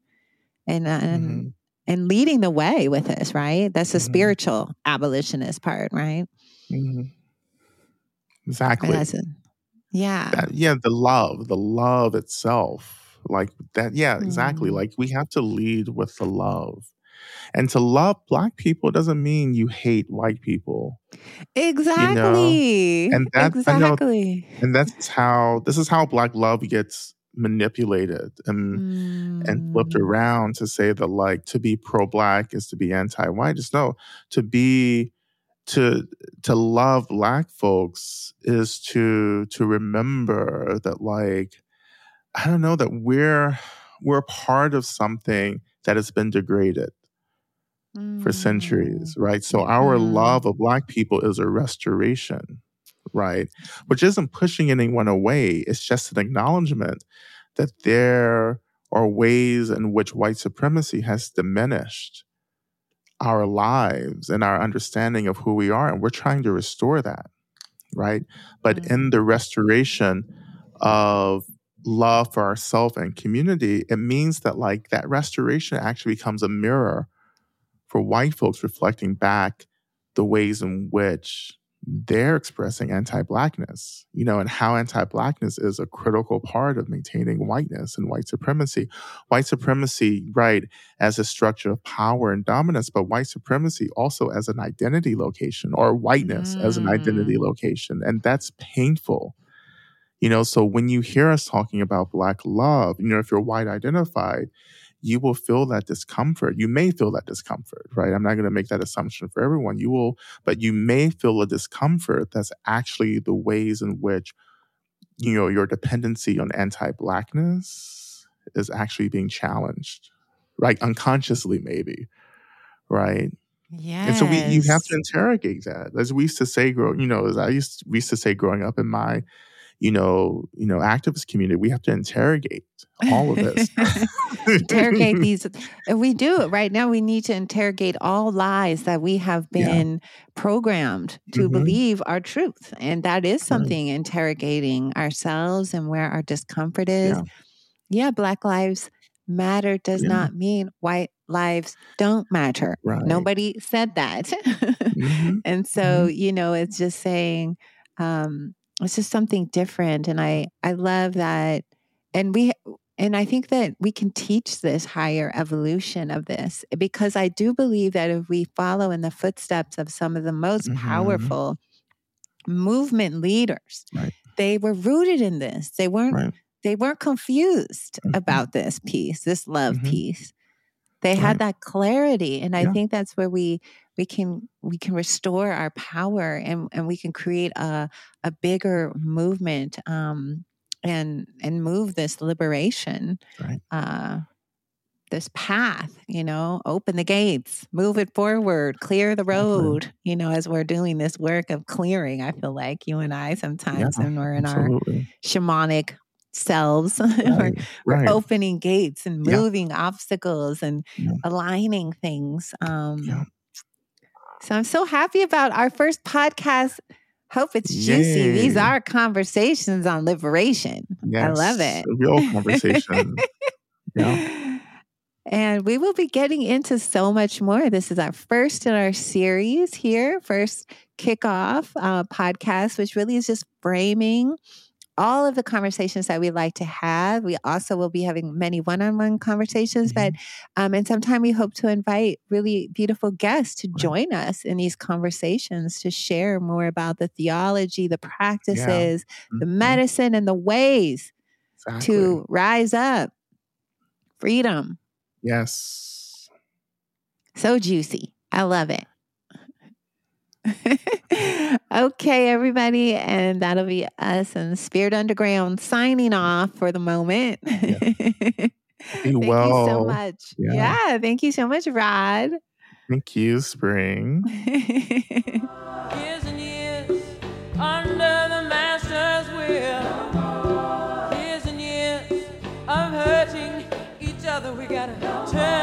and uh, and Mhm. and leading the way with this. Right, that's the Mhm. spiritual abolitionist part, right? Mhm. Exactly. that's. Yeah. That, yeah, the love, the love itself. Like that, yeah, exactly. Mm. Like we have to lead with the love. And to love black people doesn't mean you hate white people. Exactly. and that- I know- exactly. And that's how this is how black love gets manipulated and and flipped Mm. around to say that like to be pro-black is to be anti-white. Just no, to be to to love black folks is to to remember that like I don't know that we're we're part of something that has been degraded for centuries, right? So our Mhm. love of black people is a restoration, right? Which isn't pushing anyone away. It's just an acknowledgement that there are ways in which white supremacy has diminished our lives and our understanding of who we are. And we're trying to restore that, right? But in mm. the restoration of love for ourselves and community, it means that like that restoration actually becomes a mirror for white folks reflecting back the ways in which they're expressing anti-blackness, you know, and how anti-blackness is a critical part of maintaining whiteness and white supremacy. White supremacy, right, as a structure of power and dominance, but white supremacy also as an identity location or whiteness as an identity Mm. location. And that's painful. You know, so when you hear us talking about black love, you know, if you're white identified, you will feel that discomfort. You may feel that discomfort, right? I'm not going to make that assumption for everyone. You will, but you may feel a discomfort that's actually the ways in which, you know, your dependency on anti blackness is actually being challenged, right? Unconsciously, maybe, right? Yeah. And so we, you have to interrogate that. As we used to say, grow, you know, as I used, we used to say growing up in my, you know, you know, activist community, we have to interrogate all of this. interrogate these. And we do it right now. We need to interrogate all lies that we have been yeah. programmed to mm-hmm. believe are truth. And that is something interrogating ourselves and where our discomfort is. Yeah, yeah Black Lives Matter does yeah. not mean white lives don't matter. Right. Nobody said that. mm-hmm. And so, mm-hmm. you know, it's just saying, um, it's just something different. And I, I love that. And we, and I think that we can teach this higher evolution of this because I do believe that if we follow in the footsteps of some of the most mm-hmm. powerful movement leaders, right. they were rooted in this. They weren't right. they weren't confused mm-hmm. about this piece, this love mm-hmm. piece. They right. had that clarity. And I yeah. think that's where we we can we can restore our power and, and we can create a a bigger movement um, and and move this liberation right. uh, this path you know open the gates move it forward clear the road you know as we're doing this work of clearing i feel like you and i sometimes yeah, when we're in absolutely. our shamanic selves right, we're, right. opening gates and moving yeah. obstacles and yeah. aligning things um, so i'm so happy about our first podcast Hope it's juicy. Yay. These are conversations on liberation. Yes, I love it. real conversation. yeah. And we will be getting into so much more. This is our first in our series here, first kickoff uh, podcast, which really is just framing all of the conversations that we like to have. We also will be having many one on one conversations, mm-hmm. but um, and sometime we hope to invite really beautiful guests to right. join us in these conversations to share more about the theology, the practices, yeah. mm-hmm. the medicine, and the ways exactly. to rise up. Freedom. Yes. So juicy. I love it. okay, everybody. And that'll be us and Spirit Underground signing off for the moment. Yeah. thank well. you so much. Yeah. yeah. Thank you so much, Rod. Thank you, Spring. years and years under the master's will. Years and years of hurting each other. We gotta turn.